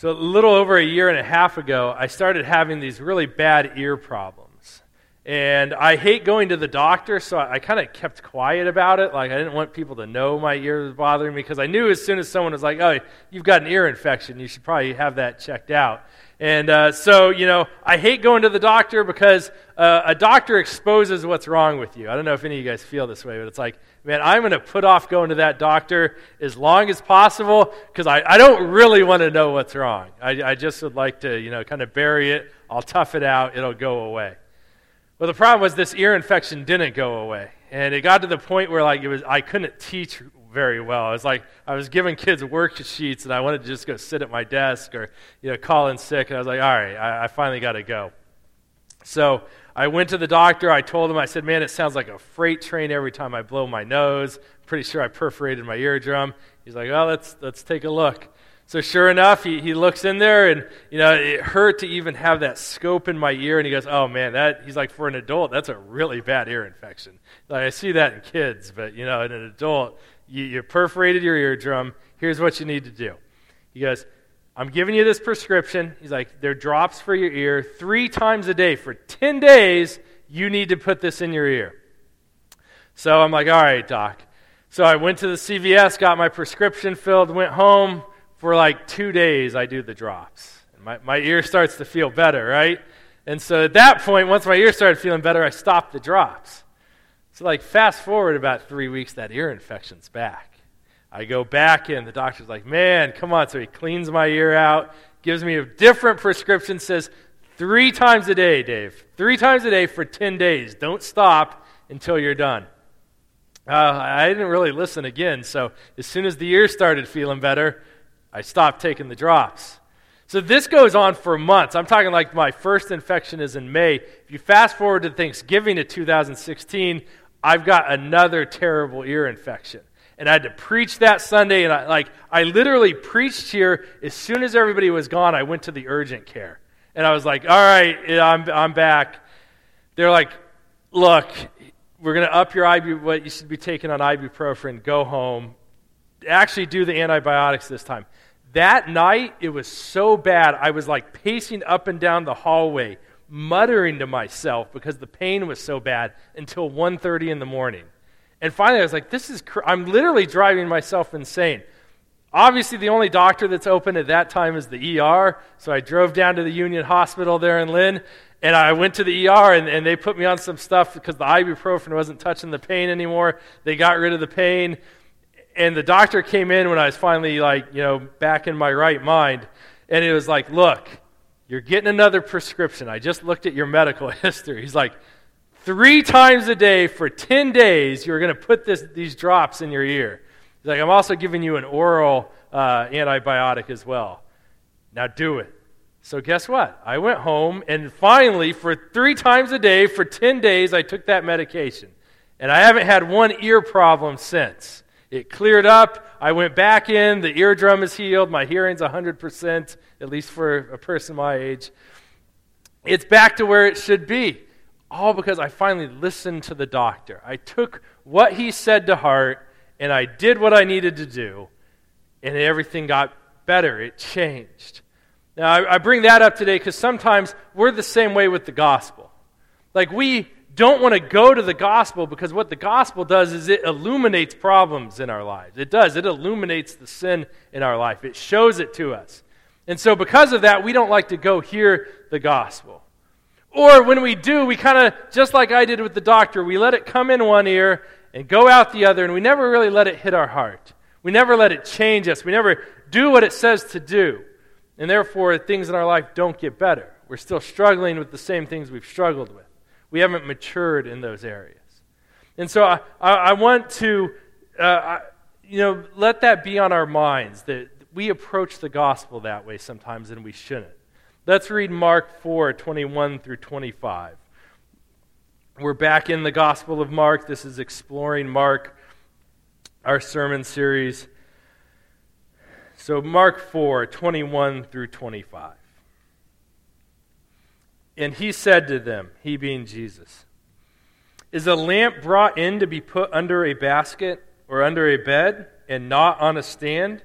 So, a little over a year and a half ago, I started having these really bad ear problems. And I hate going to the doctor, so I, I kind of kept quiet about it. Like, I didn't want people to know my ear was bothering me because I knew as soon as someone was like, oh, you've got an ear infection, you should probably have that checked out. And uh, so, you know, I hate going to the doctor because uh, a doctor exposes what's wrong with you. I don't know if any of you guys feel this way, but it's like, man, I'm going to put off going to that doctor as long as possible because I, I don't really want to know what's wrong. I, I just would like to, you know, kind of bury it. I'll tough it out. It'll go away. Well, the problem was this ear infection didn't go away. And it got to the point where, like, it was, I couldn't teach very well. It's like I was giving kids worksheets and I wanted to just go sit at my desk or you know call in sick and I was like, all right, I, I finally got to go. So I went to the doctor. I told him, I said, man, it sounds like a freight train every time I blow my nose. Pretty sure I perforated my eardrum. He's like, well, let's let's take a look. So sure enough, he, he looks in there, and you know it hurt to even have that scope in my ear. And he goes, "Oh man, that." He's like, "For an adult, that's a really bad ear infection." Like I see that in kids, but you know, in an adult, you, you perforated your eardrum. Here's what you need to do. He goes, I'm giving you this prescription. He's like, they're drops for your ear three times a day. For 10 days, you need to put this in your ear. So I'm like, all right, doc. So I went to the CVS, got my prescription filled, went home. For like two days, I do the drops. My, my ear starts to feel better, right? And so at that point, once my ear started feeling better, I stopped the drops. So, like, fast forward about three weeks, that ear infection's back. I go back in. The doctor's like, man, come on. So he cleans my ear out, gives me a different prescription, says, three times a day, Dave. Three times a day for 10 days. Don't stop until you're done. Uh, I didn't really listen again. So, as soon as the ear started feeling better, I stopped taking the drops. So this goes on for months. I'm talking like my first infection is in May. If you fast forward to Thanksgiving of 2016, I've got another terrible ear infection. And I had to preach that Sunday, and I, like, I literally preached here. As soon as everybody was gone, I went to the urgent care. And I was like, all right, I'm, I'm back. They're like, look, we're going to up your ibu, what you should be taking on ibuprofen, go home. Actually, do the antibiotics this time. That night, it was so bad, I was like pacing up and down the hallway muttering to myself because the pain was so bad until 1.30 in the morning and finally i was like this is cr- i'm literally driving myself insane obviously the only doctor that's open at that time is the er so i drove down to the union hospital there in lynn and i went to the er and, and they put me on some stuff because the ibuprofen wasn't touching the pain anymore they got rid of the pain and the doctor came in when i was finally like you know back in my right mind and it was like look you're getting another prescription. I just looked at your medical history. He's like, Three times a day for 10 days, you're going to put this, these drops in your ear. He's like, I'm also giving you an oral uh, antibiotic as well. Now do it. So, guess what? I went home, and finally, for three times a day, for 10 days, I took that medication. And I haven't had one ear problem since. It cleared up. I went back in. The eardrum is healed. My hearing's 100%, at least for a person my age. It's back to where it should be. All because I finally listened to the doctor. I took what he said to heart and I did what I needed to do, and everything got better. It changed. Now, I, I bring that up today because sometimes we're the same way with the gospel. Like, we don't want to go to the gospel because what the gospel does is it illuminates problems in our lives. It does. It illuminates the sin in our life, it shows it to us. And so, because of that, we don't like to go hear the gospel. Or when we do, we kind of, just like I did with the doctor, we let it come in one ear and go out the other, and we never really let it hit our heart. We never let it change us. We never do what it says to do. And therefore, things in our life don't get better. We're still struggling with the same things we've struggled with. We haven't matured in those areas. And so I, I, I want to, uh, I, you know, let that be on our minds that we approach the gospel that way sometimes and we shouldn't. Let's read Mark 4 21 through 25. We're back in the Gospel of Mark. This is Exploring Mark, our sermon series. So, Mark 4 21 through 25. And he said to them, he being Jesus, Is a lamp brought in to be put under a basket or under a bed and not on a stand?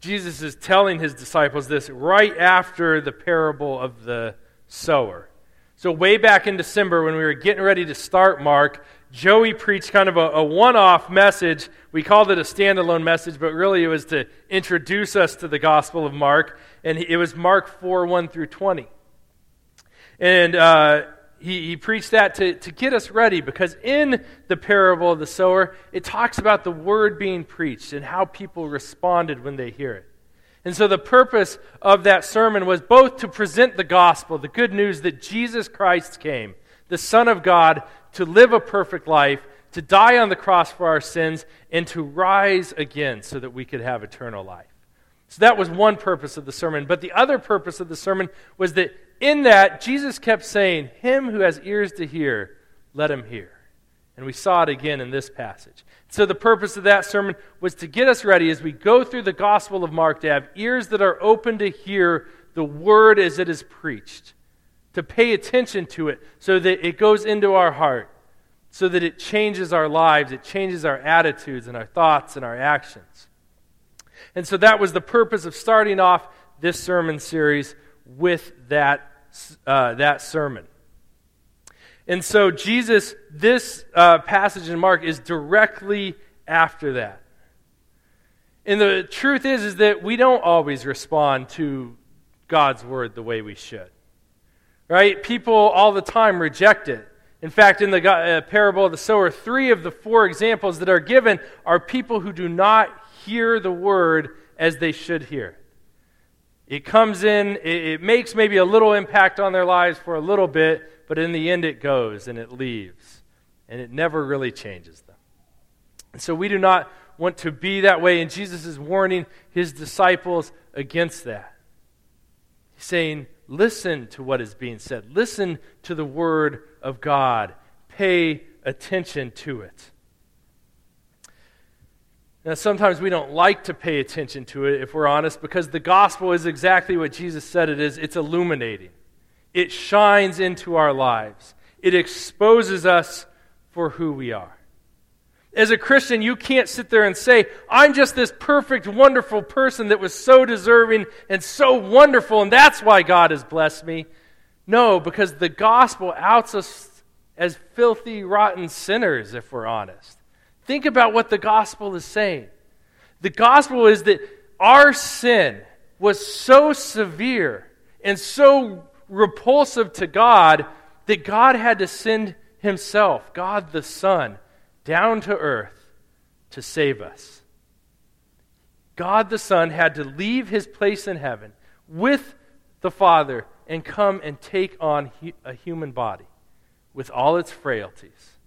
Jesus is telling his disciples this right after the parable of the sower. So, way back in December, when we were getting ready to start Mark, Joey preached kind of a, a one off message. We called it a standalone message, but really it was to introduce us to the Gospel of Mark. And it was Mark 4 1 through 20. And uh, he, he preached that to, to get us ready because in the parable of the sower, it talks about the word being preached and how people responded when they hear it. And so the purpose of that sermon was both to present the gospel, the good news that Jesus Christ came, the Son of God, to live a perfect life, to die on the cross for our sins, and to rise again so that we could have eternal life. So that was one purpose of the sermon. But the other purpose of the sermon was that in that, Jesus kept saying, Him who has ears to hear, let him hear. And we saw it again in this passage. So, the purpose of that sermon was to get us ready as we go through the Gospel of Mark to have ears that are open to hear the word as it is preached, to pay attention to it so that it goes into our heart, so that it changes our lives, it changes our attitudes and our thoughts and our actions. And so, that was the purpose of starting off this sermon series with that, uh, that sermon. And so, Jesus, this uh, passage in Mark is directly after that. And the truth is, is that we don't always respond to God's word the way we should. Right? People all the time reject it. In fact, in the uh, parable of the sower, three of the four examples that are given are people who do not hear the word as they should hear. It comes in, it, it makes maybe a little impact on their lives for a little bit, but in the end it goes and it leaves. And it never really changes them. And so we do not want to be that way, and Jesus is warning his disciples against that. He's saying, Listen to what is being said, listen to the word of God, pay attention to it. Now, sometimes we don't like to pay attention to it, if we're honest, because the gospel is exactly what Jesus said it is it's illuminating, it shines into our lives, it exposes us for who we are. As a Christian, you can't sit there and say, I'm just this perfect, wonderful person that was so deserving and so wonderful, and that's why God has blessed me. No, because the gospel outs us as filthy, rotten sinners, if we're honest. Think about what the gospel is saying. The gospel is that our sin was so severe and so repulsive to God that God had to send Himself, God the Son, down to earth to save us. God the Son had to leave His place in heaven with the Father and come and take on a human body with all its frailties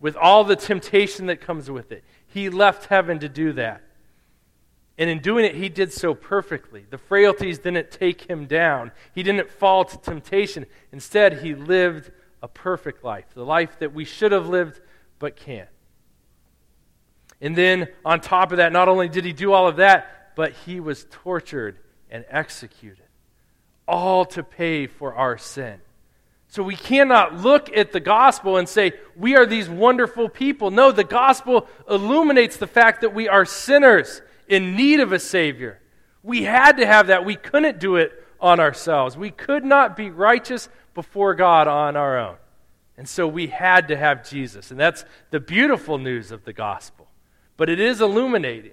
with all the temptation that comes with it. He left heaven to do that. And in doing it, he did so perfectly. The frailties didn't take him down, he didn't fall to temptation. Instead, he lived a perfect life, the life that we should have lived but can't. And then, on top of that, not only did he do all of that, but he was tortured and executed, all to pay for our sin. So we cannot look at the gospel and say, we are these wonderful people. No, the gospel illuminates the fact that we are sinners in need of a Savior. We had to have that. We couldn't do it on ourselves. We could not be righteous before God on our own. And so we had to have Jesus. And that's the beautiful news of the gospel. But it is illuminating.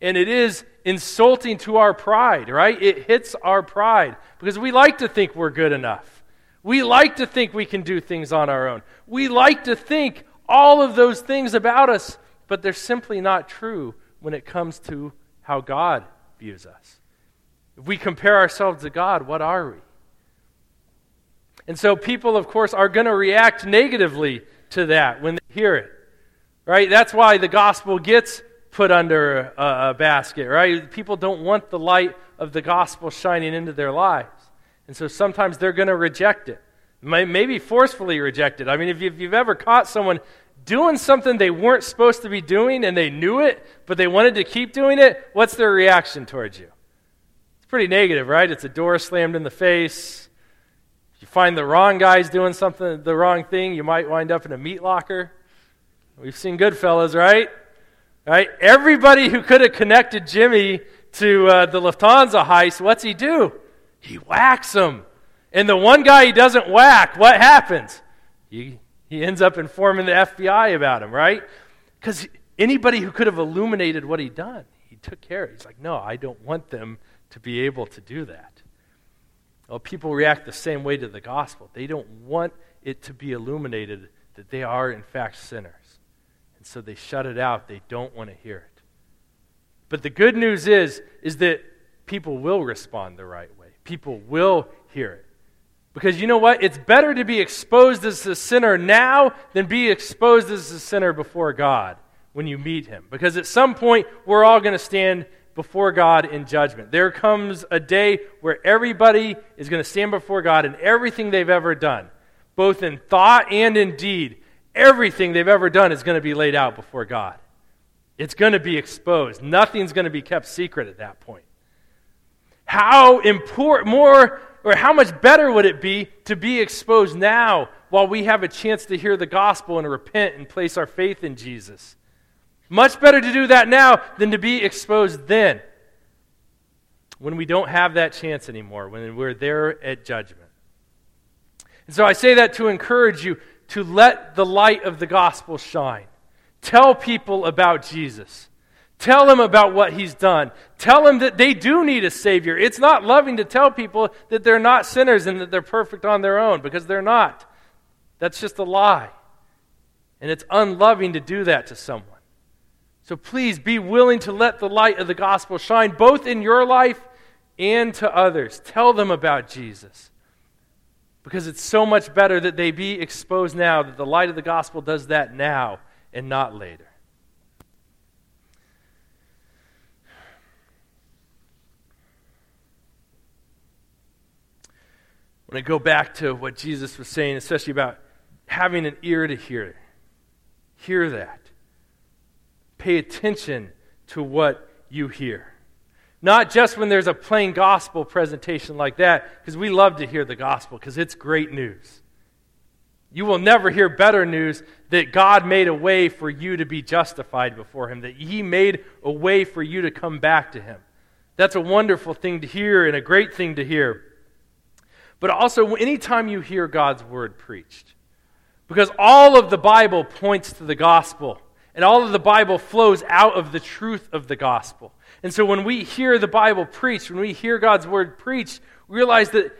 And it is insulting to our pride, right? It hits our pride because we like to think we're good enough. We like to think we can do things on our own. We like to think all of those things about us, but they're simply not true when it comes to how God views us. If we compare ourselves to God, what are we? And so people, of course, are going to react negatively to that when they hear it. Right? That's why the gospel gets put under a, a, basket, right? People don't want the light of the gospel shining into their lives. And so sometimes they're going to reject it, maybe forcefully reject it. I mean, if you've, ever caught someone doing something they weren't supposed to be doing and they knew it, but they wanted to keep doing it, what's their reaction towards you? It's pretty negative, right? It's a door slammed in the face. If you find the wrong guys doing something, the wrong thing, you might wind up in a meat locker. We've seen Goodfellas, right? Right? Everybody who could have connected Jimmy to uh, the Lufthansa heist, what's he do? He whacks him. And the one guy he doesn't whack, what happens? He, he ends up informing the FBI about him, right? Because anybody who could have illuminated what he'd done, he took care of. He's like, no, I don't want them to be able to do that. Well, people react the same way to the gospel. They don't want it to be illuminated that they are, in fact, sinners. And so they shut it out. They don't want to hear it. But the good news is, is that people will respond the right way. People will hear it. Because you know what? It's better to be exposed as a sinner now than be exposed as a sinner before God when you meet Him. Because at some point, we're all going to stand before God in judgment. There comes a day where everybody is going to stand before God and everything they've ever done, both in thought and in deed, Everything they've ever done is going to be laid out before God. It's going to be exposed. Nothing's going to be kept secret at that point. How important, more, or how much better would it be to be exposed now while we have a chance to hear the gospel and repent and place our faith in Jesus? Much better to do that now than to be exposed then when we don't have that chance anymore, when we're there at judgment. And so I say that to encourage you to let the light of the gospel shine. Tell people about Jesus. Tell them about what he's done. Tell them that they do need a Savior. It's not loving to tell people that they're not sinners and that they're perfect on their own because they're not. That's just a lie. And it's unloving to do that to someone. So please be willing to let the light of the gospel shine both in your life and to others. Tell them about Jesus. Because it's so much better that they be exposed now, that the light of the gospel does that now and not later. I go back to what Jesus was saying, especially about having an ear to hear, hear that. Pay attention to what you hear. Not just when there's a plain gospel presentation like that, because we love to hear the gospel, because it's great news. You will never hear better news that God made a way for you to be justified before Him, that He made a way for you to come back to Him. That's a wonderful thing to hear and a great thing to hear. But also, anytime you hear God's word preached, because all of the Bible points to the gospel, and all of the Bible flows out of the truth of the gospel. And so when we hear the Bible preached, when we hear God's word preached, we realize that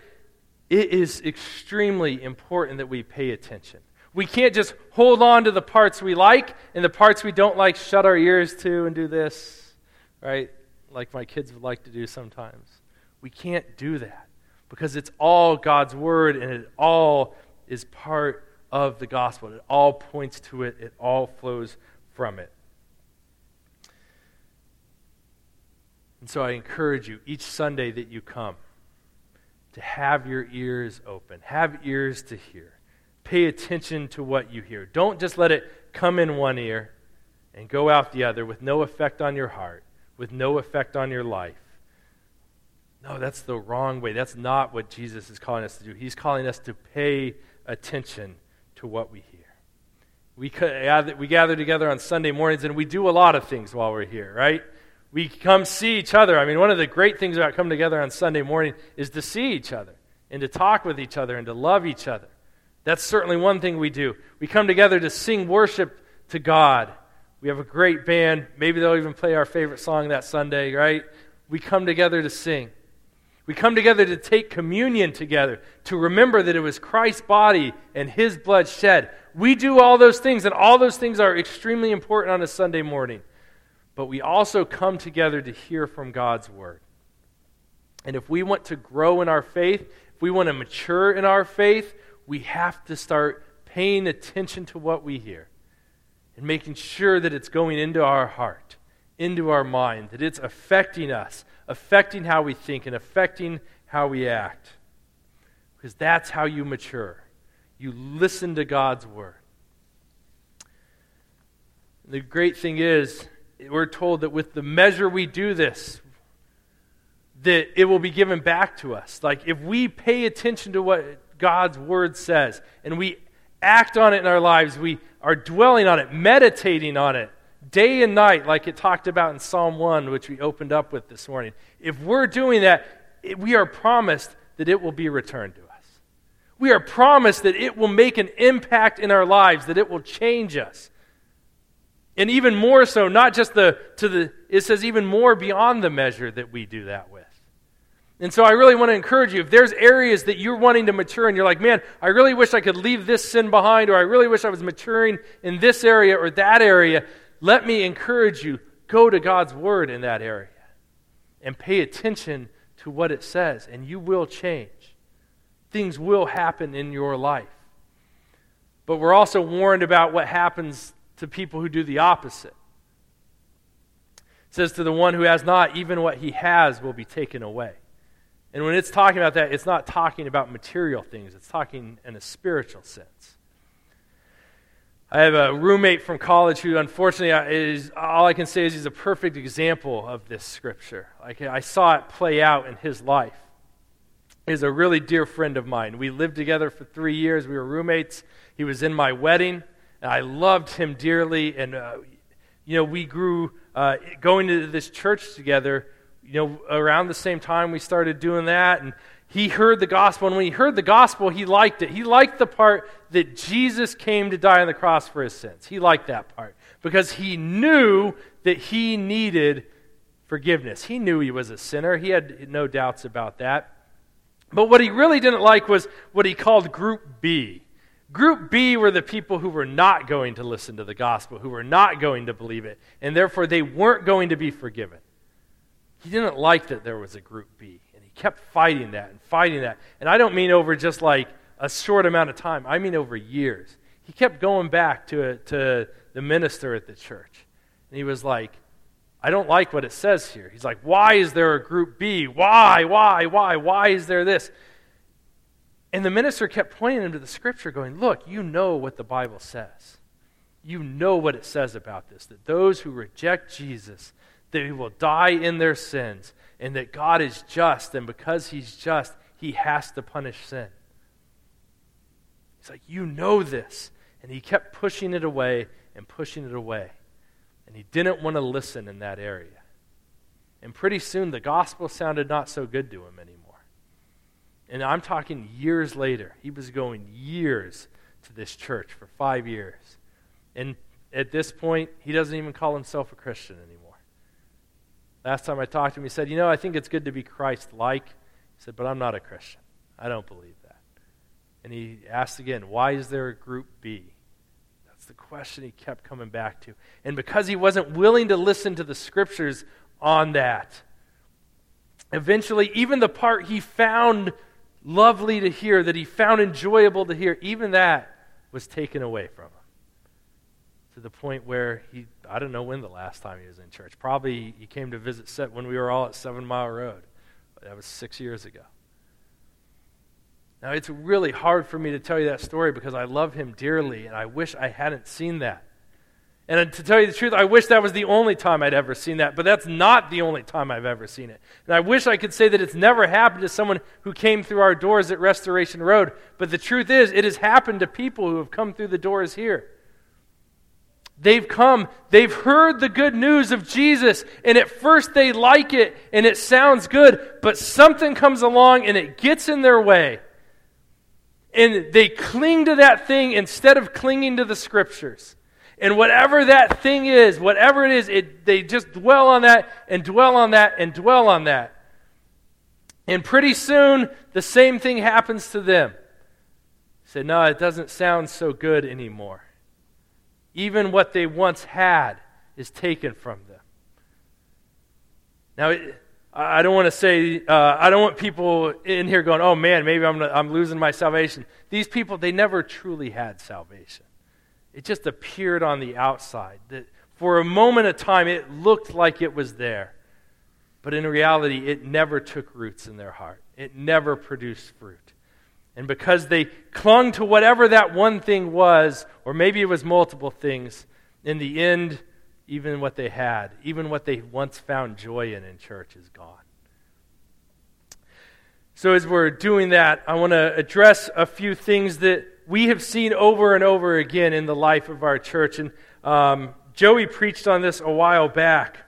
it is extremely important that we pay attention. We can't just hold on to the parts we like and the parts we don't like, shut our ears to and do this, right? Like my kids would like to do sometimes. We can't do that because it's all God's word and it all is part of the gospel. It all points to it, it all flows from it. And so I encourage you each Sunday that you come to have your ears open, have ears to hear. Pay attention to what you hear. Don't just let it come in one ear and go out the other with no effect on your heart, with no effect on your life. No, that's the wrong way. That's not what Jesus is calling us to do. He's calling us to pay attention to what we hear. We, gather, we gather together on Sunday mornings and we do a lot of things while we're here, right? we come see each other. I mean, one of the great things about coming together on Sunday morning is to see each other and to talk with each other and to love each other. That's certainly one thing we do. We come together to sing worship to God. We have a great band. Maybe they'll even play our favorite song that Sunday, right? We come together to sing. We come together to take communion together, to remember that it was Christ's body and his blood shed. We do all those things, and all those things are extremely important on a Sunday morning but we also come together to hear from God's word. And if we want to grow in our faith, if we want to mature in our faith, we have to start paying attention to what we hear and making sure that it's going into our heart into our mind, that it's affecting us, affecting how we think, and affecting how we act. Because that's how you mature. You listen to God's word. The great thing is, we're told that with the measure we do this, that it will be given back to us. Like if we pay attention to what God's word says and we act on it in our lives, we are dwelling on it, meditating on it day and night, like it talked about in Psalm 1, which we opened up with this morning. If we're doing that, we are promised that it will be returned to us. We are promised that it will make an impact in our lives, that it will change us. And even more so, not just the to the it says even more beyond the measure that we do that with. And so I really want to encourage you if there's areas that you're wanting to mature and you're like, man, I really wish I could leave this sin behind, or I really wish I was maturing in this area or that area, let me encourage you go to God's Word in that area and pay attention to what it says, and you will change. Things will happen in your life. But we're also warned about what happens to people who do the opposite. It says, To the one who has not, even what he has will be taken away. And when it's talking about that, it's not talking about material things, it's talking in a spiritual sense. I have a roommate from college who, unfortunately, is all I can say is he's a perfect example of this scripture. Like I saw it play out in his life. He's a really dear friend of mine. We lived together for three years. We were roommates. He was in my wedding, and I loved him dearly. And uh, you know, we grew uh, going to this church together you know, around the same time we started doing that, and he heard the gospel. And when he heard the gospel, he liked it. He liked the part that Jesus came to die on the cross for his sins. He liked that part because he knew that he needed forgiveness. He knew he was a sinner. He had no doubts about that. But what he really didn't like was what he called Group B. Group B were the people who were not going to listen to the gospel, who were not going to believe it, and therefore they weren't going to be forgiven. He didn't like that there was a group B, kept fighting that and fighting that. And I don't mean over just like a short amount of time, I mean over years. He kept going back to, to the minister at the church, and he was like, I don't like what it says here. He's like, Why is there a group B? Why, why, why, why is there this? And the minister kept pointing him to the scripture, going, Look, you know what the Bible says. You know what it says about this that those who reject Jesus they will die in their sins, and that God is just, and because he's just, he has to punish sin. He's like, You know this. And he kept pushing it away and pushing it away. And he didn't want to listen in that area. And pretty soon the gospel sounded not so good to him anymore. And I'm talking years later. He was going years to this church for five years. And at this point, he doesn't even call himself a Christian anymore. Last time I talked to him, he said, You know, I think it's good to be Christ like. He said, But I'm not a Christian. I don't believe that. And he asked again, Why is there a group B? That's the question he kept coming back to. And because he wasn't willing to listen to the scriptures on that, eventually, even the part he found lovely to hear, that he found enjoyable to hear, even that was taken away from him to the point where he, I don't know when the last time he was in church. Probably he came to visit set when we were all at Seven Mile Road. That was six years ago. Now, it's really hard for me to tell you that story because I love him dearly and I wish I hadn't seen that. And uh, to tell you the truth, I wish that was the only time I'd ever seen that, but that's not the only time I've ever seen it. And I wish I could say that it's never happened to someone who came through our doors at Restoration Road, but the truth is, it has happened to people who have come through the doors here. They've come, they've heard the good news of Jesus, and at first they like it and it sounds good, but something comes along and it gets in their way. And they cling to that thing instead of clinging to the scriptures. And whatever that thing is, whatever it is, it, they just dwell on that and dwell on that and dwell on that. And pretty soon, the same thing happens to them. Say, no, it doesn't sound so good anymore. Even what they once had is taken from them. Now, I don't want to say, uh, I don't want people in here going, oh man, maybe I'm, I'm losing my salvation. These people, they never truly had salvation. It just appeared on the outside. That For a moment of time, it looked like it was there. But in reality, it never took roots in their heart, it never produced fruit. And because they clung to whatever that one thing was, or maybe it was multiple things, in the end, even what they had, even what they once found joy in in church, is gone. So, as we're doing that, I want to address a few things that we have seen over and over again in the life of our church. And um, Joey preached on this a while back.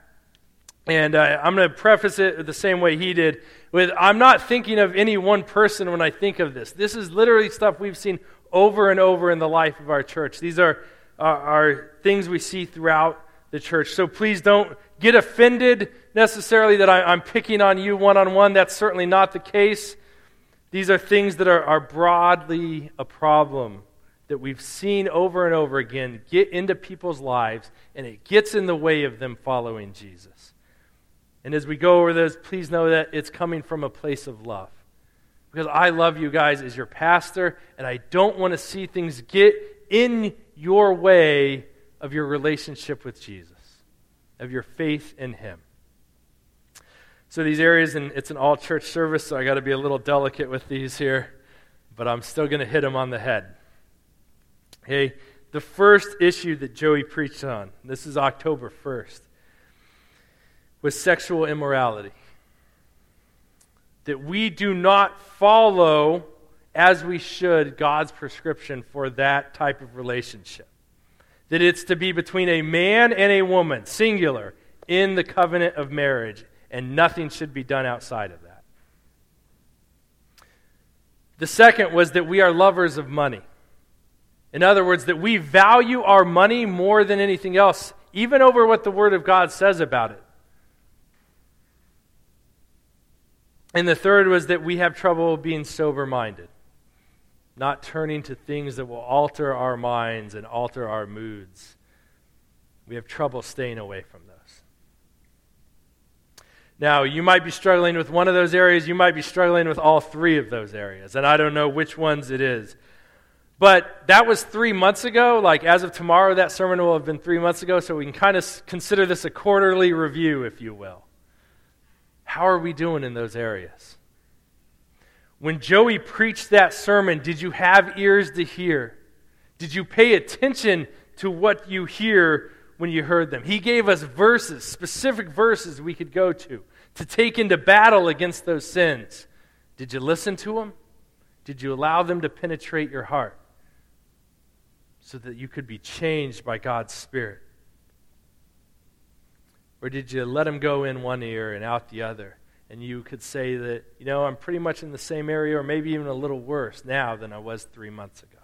And uh, I'm going to preface it the same way he did with I'm not thinking of any one person when I think of this. This is literally stuff we've seen over and over in the life of our church. These are, are, are things we see throughout the church. So please don't get offended necessarily that I, am picking on you one on one. That's certainly not the case. These are things that are, are broadly a problem that we've seen over and over again get into people's lives, and it gets in the way of them following Jesus. And as we go over this, please know that it's coming from a place of love. Because I love you guys as your pastor, and I don't want to see things get in your way of your relationship with Jesus, of your faith in Him. So these areas, and it's an all church service, so I got to be a little delicate with these here, but I'm still going to hit them on the head. Hey, the first issue that Joey preached on, this is October 1st, was sexual immorality. That we do not follow as we should God's prescription for that type of relationship. That it's to be between a man and a woman, singular, in the covenant of marriage, and nothing should be done outside of that. The second was that we are lovers of money. In other words, that we value our money more than anything else, even over what the Word of God says about it. And the third was that we have trouble being sober minded, not turning to things that will alter our minds and alter our moods. We have trouble staying away from those. Now, you might be struggling with one of those areas, you might be struggling with all three of those areas, and I don't know which ones it is. But that was three months ago. Like, as of tomorrow, that sermon will have been three months ago, so we can kind of consider this a quarterly review, if you will. How are we doing in those areas? When Joey preached that sermon, did you have ears to hear? Did you pay attention to what you hear when you heard them? He gave us verses, specific verses we could go to, to take into battle against those sins. Did you listen to them? Did you allow them to penetrate your heart? so that you could be changed by God's Spirit? Or did you let him go in one ear and out the other? And you could say that, you know, I'm pretty much in the same area or maybe even a little worse now than I was three months ago.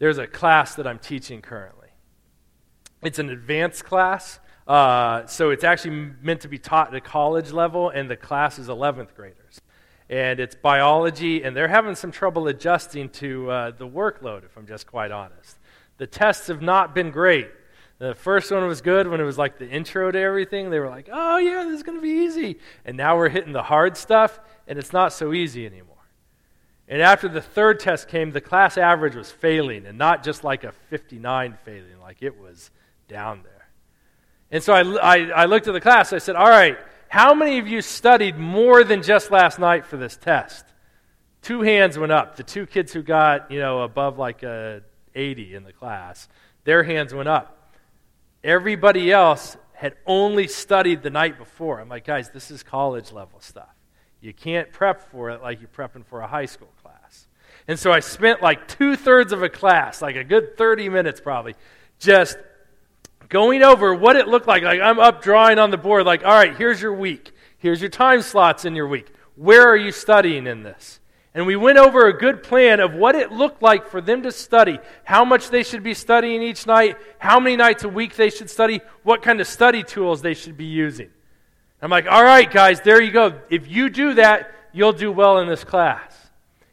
There's a class that I'm teaching currently. It's an advanced class, uh, so it's actually meant to be taught at a college level, and the class is 11th graders and it's biology, and they're having some trouble adjusting to uh, the workload, if I'm just quite honest. The tests have not been great. The first one was good when it was like the intro to everything. They were like, oh, yeah, this is going to be easy. And now we're hitting the hard stuff, and it's not so easy anymore. And after the third test came, the class average was failing, and not just like a 59 failing, like it was down there. And so I, I, I looked at the class. I said, all right, how many of you studied more than just last night for this test? Two hands went up. The two kids who got, you know, above like a 80 in the class, their hands went up. Everybody else had only studied the night before. I'm like, guys, this is college level stuff. You can't prep for it like you're prepping for a high school class. And so I spent like two thirds of a class, like a good 30 minutes probably, just going over what it looked like. Like I'm up drawing on the board, like, all right, here's your week. Here's your time slots in your week. Where are you studying in this? And we went over a good plan of what it looked like for them to study, how much they should be studying each night, how many nights a week they should study, what kind of study tools they should be using. I'm like, all right, guys, there you go. If you do that, you'll do well in this class.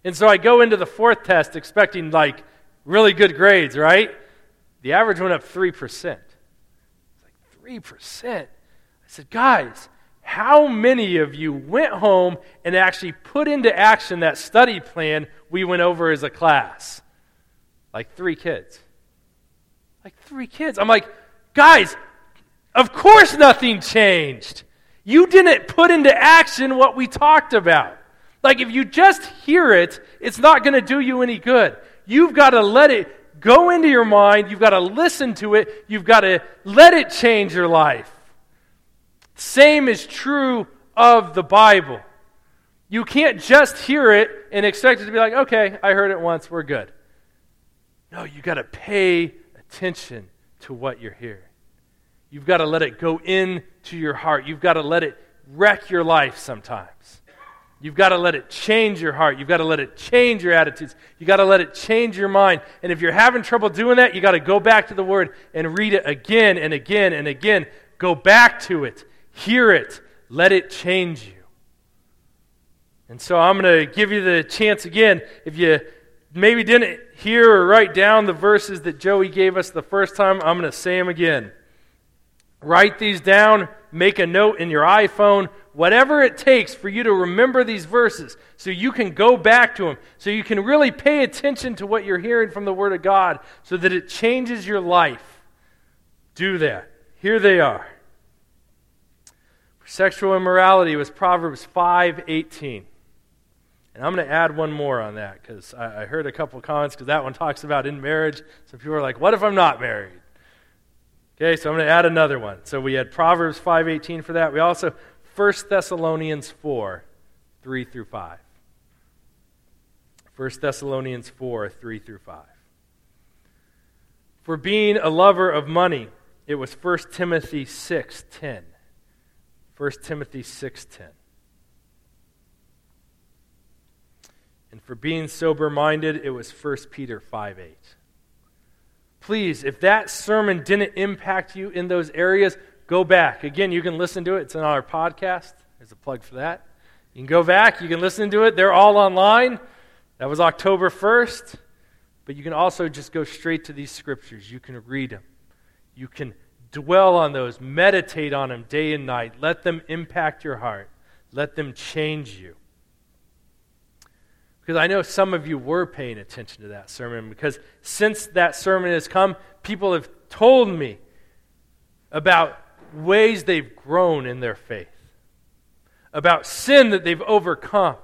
And so I go into the fourth test expecting like really good grades, right? The average went up 3%. It's like 3%. I said, guys, how many of you went home and actually put into action that study plan we went over as a class? Like three kids. Like three kids. I'm like, guys, of course nothing changed. You didn't put into action what we talked about. Like, if you just hear it, it's not going to do you any good. You've got to let it go into your mind. You've got to listen to it. You've got to let it change your life. Same is true of the Bible. You can't just hear it and expect it to be like, okay, I heard it once, we're good. No, you've got to pay attention to what you're hearing. You've got to let it go into your heart. You've got to let it wreck your life sometimes. You've got to let it change your heart. You've got to let it change your attitudes. You've got to let it change your mind. And if you're having trouble doing that, you've got to go back to the Word and read it again and again and again. Go back to it. Hear it. Let it change you. And so I'm going to give you the chance again. If you maybe didn't hear or write down the verses that Joey gave us the first time, I'm going to say them again. Write these down, make a note in your iPhone, whatever it takes for you to remember these verses so you can go back to them, so you can really pay attention to what you're hearing from the Word of God so that it changes your life. Do that. Here they are. Sexual immorality was Proverbs 5:18. And I'm going to add one more on that because I, I, heard a couple comments because that one talks about in marriage. So people are like, what if I'm not married? Okay, so I'm going to add another one. So we had Proverbs 5.18 for that. We also, 1 Thessalonians 4, 3 through 5. 1 Thessalonians 4, 3 through 5. For being a lover of money, it was 1 Timothy 6.10. 1 Timothy 6.10. And for being sober minded, it was 1 Peter 5 8. Please, if that sermon didn't impact you in those areas, go back. Again, you can listen to it. It's on our podcast. There's a plug for that. You can go back. You can listen to it. They're all online. That was October 1st. But you can also just go straight to these scriptures. You can read them. You can dwell on those, meditate on them day and night. Let them impact your heart, let them change you. Because I know some of you were paying attention to that sermon, because since that sermon has come, people have told me about ways they've grown in their faith, about sin that they've overcome,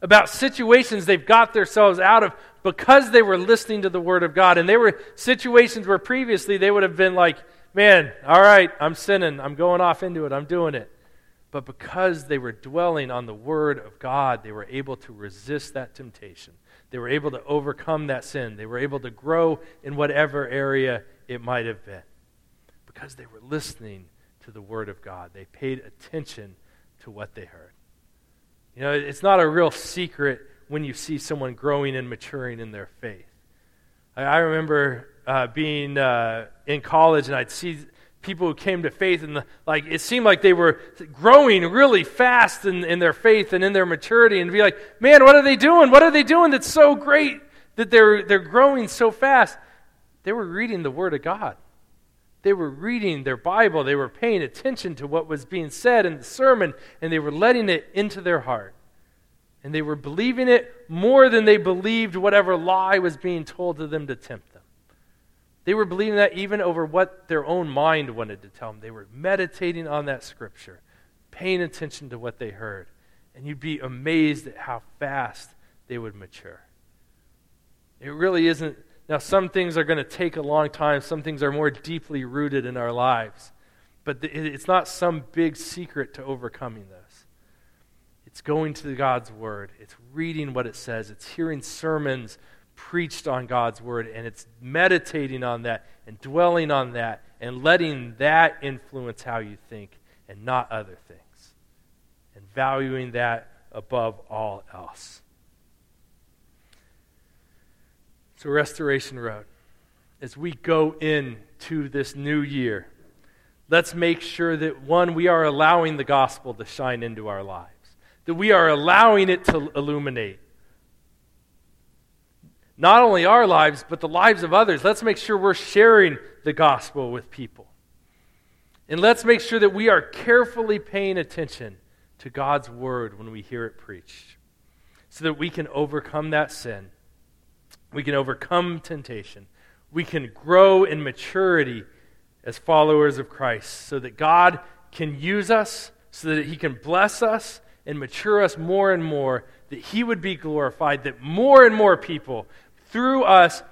about situations they've got themselves out of because they were listening to the Word of God. And they were situations where previously they would have been like, man, all right, I'm sinning, I'm going off into it, I'm doing it. But because they were dwelling on the Word of God, they were able to resist that temptation. They were able to overcome that sin. They were able to grow in whatever area it might have been. Because they were listening to the Word of God, they paid attention to what they heard. You know, it's not a real secret when you see someone growing and maturing in their faith. I, remember uh, being uh, in college and I'd see people who came to faith and the, like it seemed like they were growing really fast in, in their faith and in their maturity and be like man what are they doing? What are they doing that's so great that they're they're growing so fast? They were reading the word of god. They were reading their bible. They were paying attention to what was being said in the sermon and they were letting it into their heart. And they were believing it more than they believed whatever lie was being told to them to tempt they were believing that even over what their own mind wanted to tell them. They were meditating on that scripture, paying attention to what they heard. And you'd be amazed at how fast they would mature. It really isn't. Now, some things are going to take a long time, some things are more deeply rooted in our lives. But it's not some big secret to overcoming this. It's going to God's Word, it's reading what it says, it's hearing sermons preached on God's word, and it's meditating on that and dwelling on that and letting that influence how you think and not other things, and valuing that above all else. So, Restoration Road, as we go into this new year, let's make sure that one, we are allowing the gospel to shine into our lives, that we are allowing it to illuminate not only our lives, but the lives of others. Let's make sure we're sharing the gospel with people. And let's make sure that we are carefully paying attention to God's word when we hear it preached so that we can overcome that sin. We can overcome temptation. we can grow in maturity as followers of Christ so that God can use us, so that He can bless us and mature us more and more, that He would be glorified, that more and more people, through us,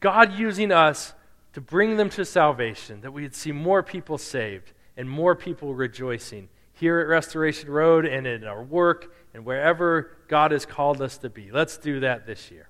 God using us to bring them to salvation, that we'd see more people saved and more people rejoicing here at Restoration Road and in our work and wherever God has called us to be. Let's do that this year.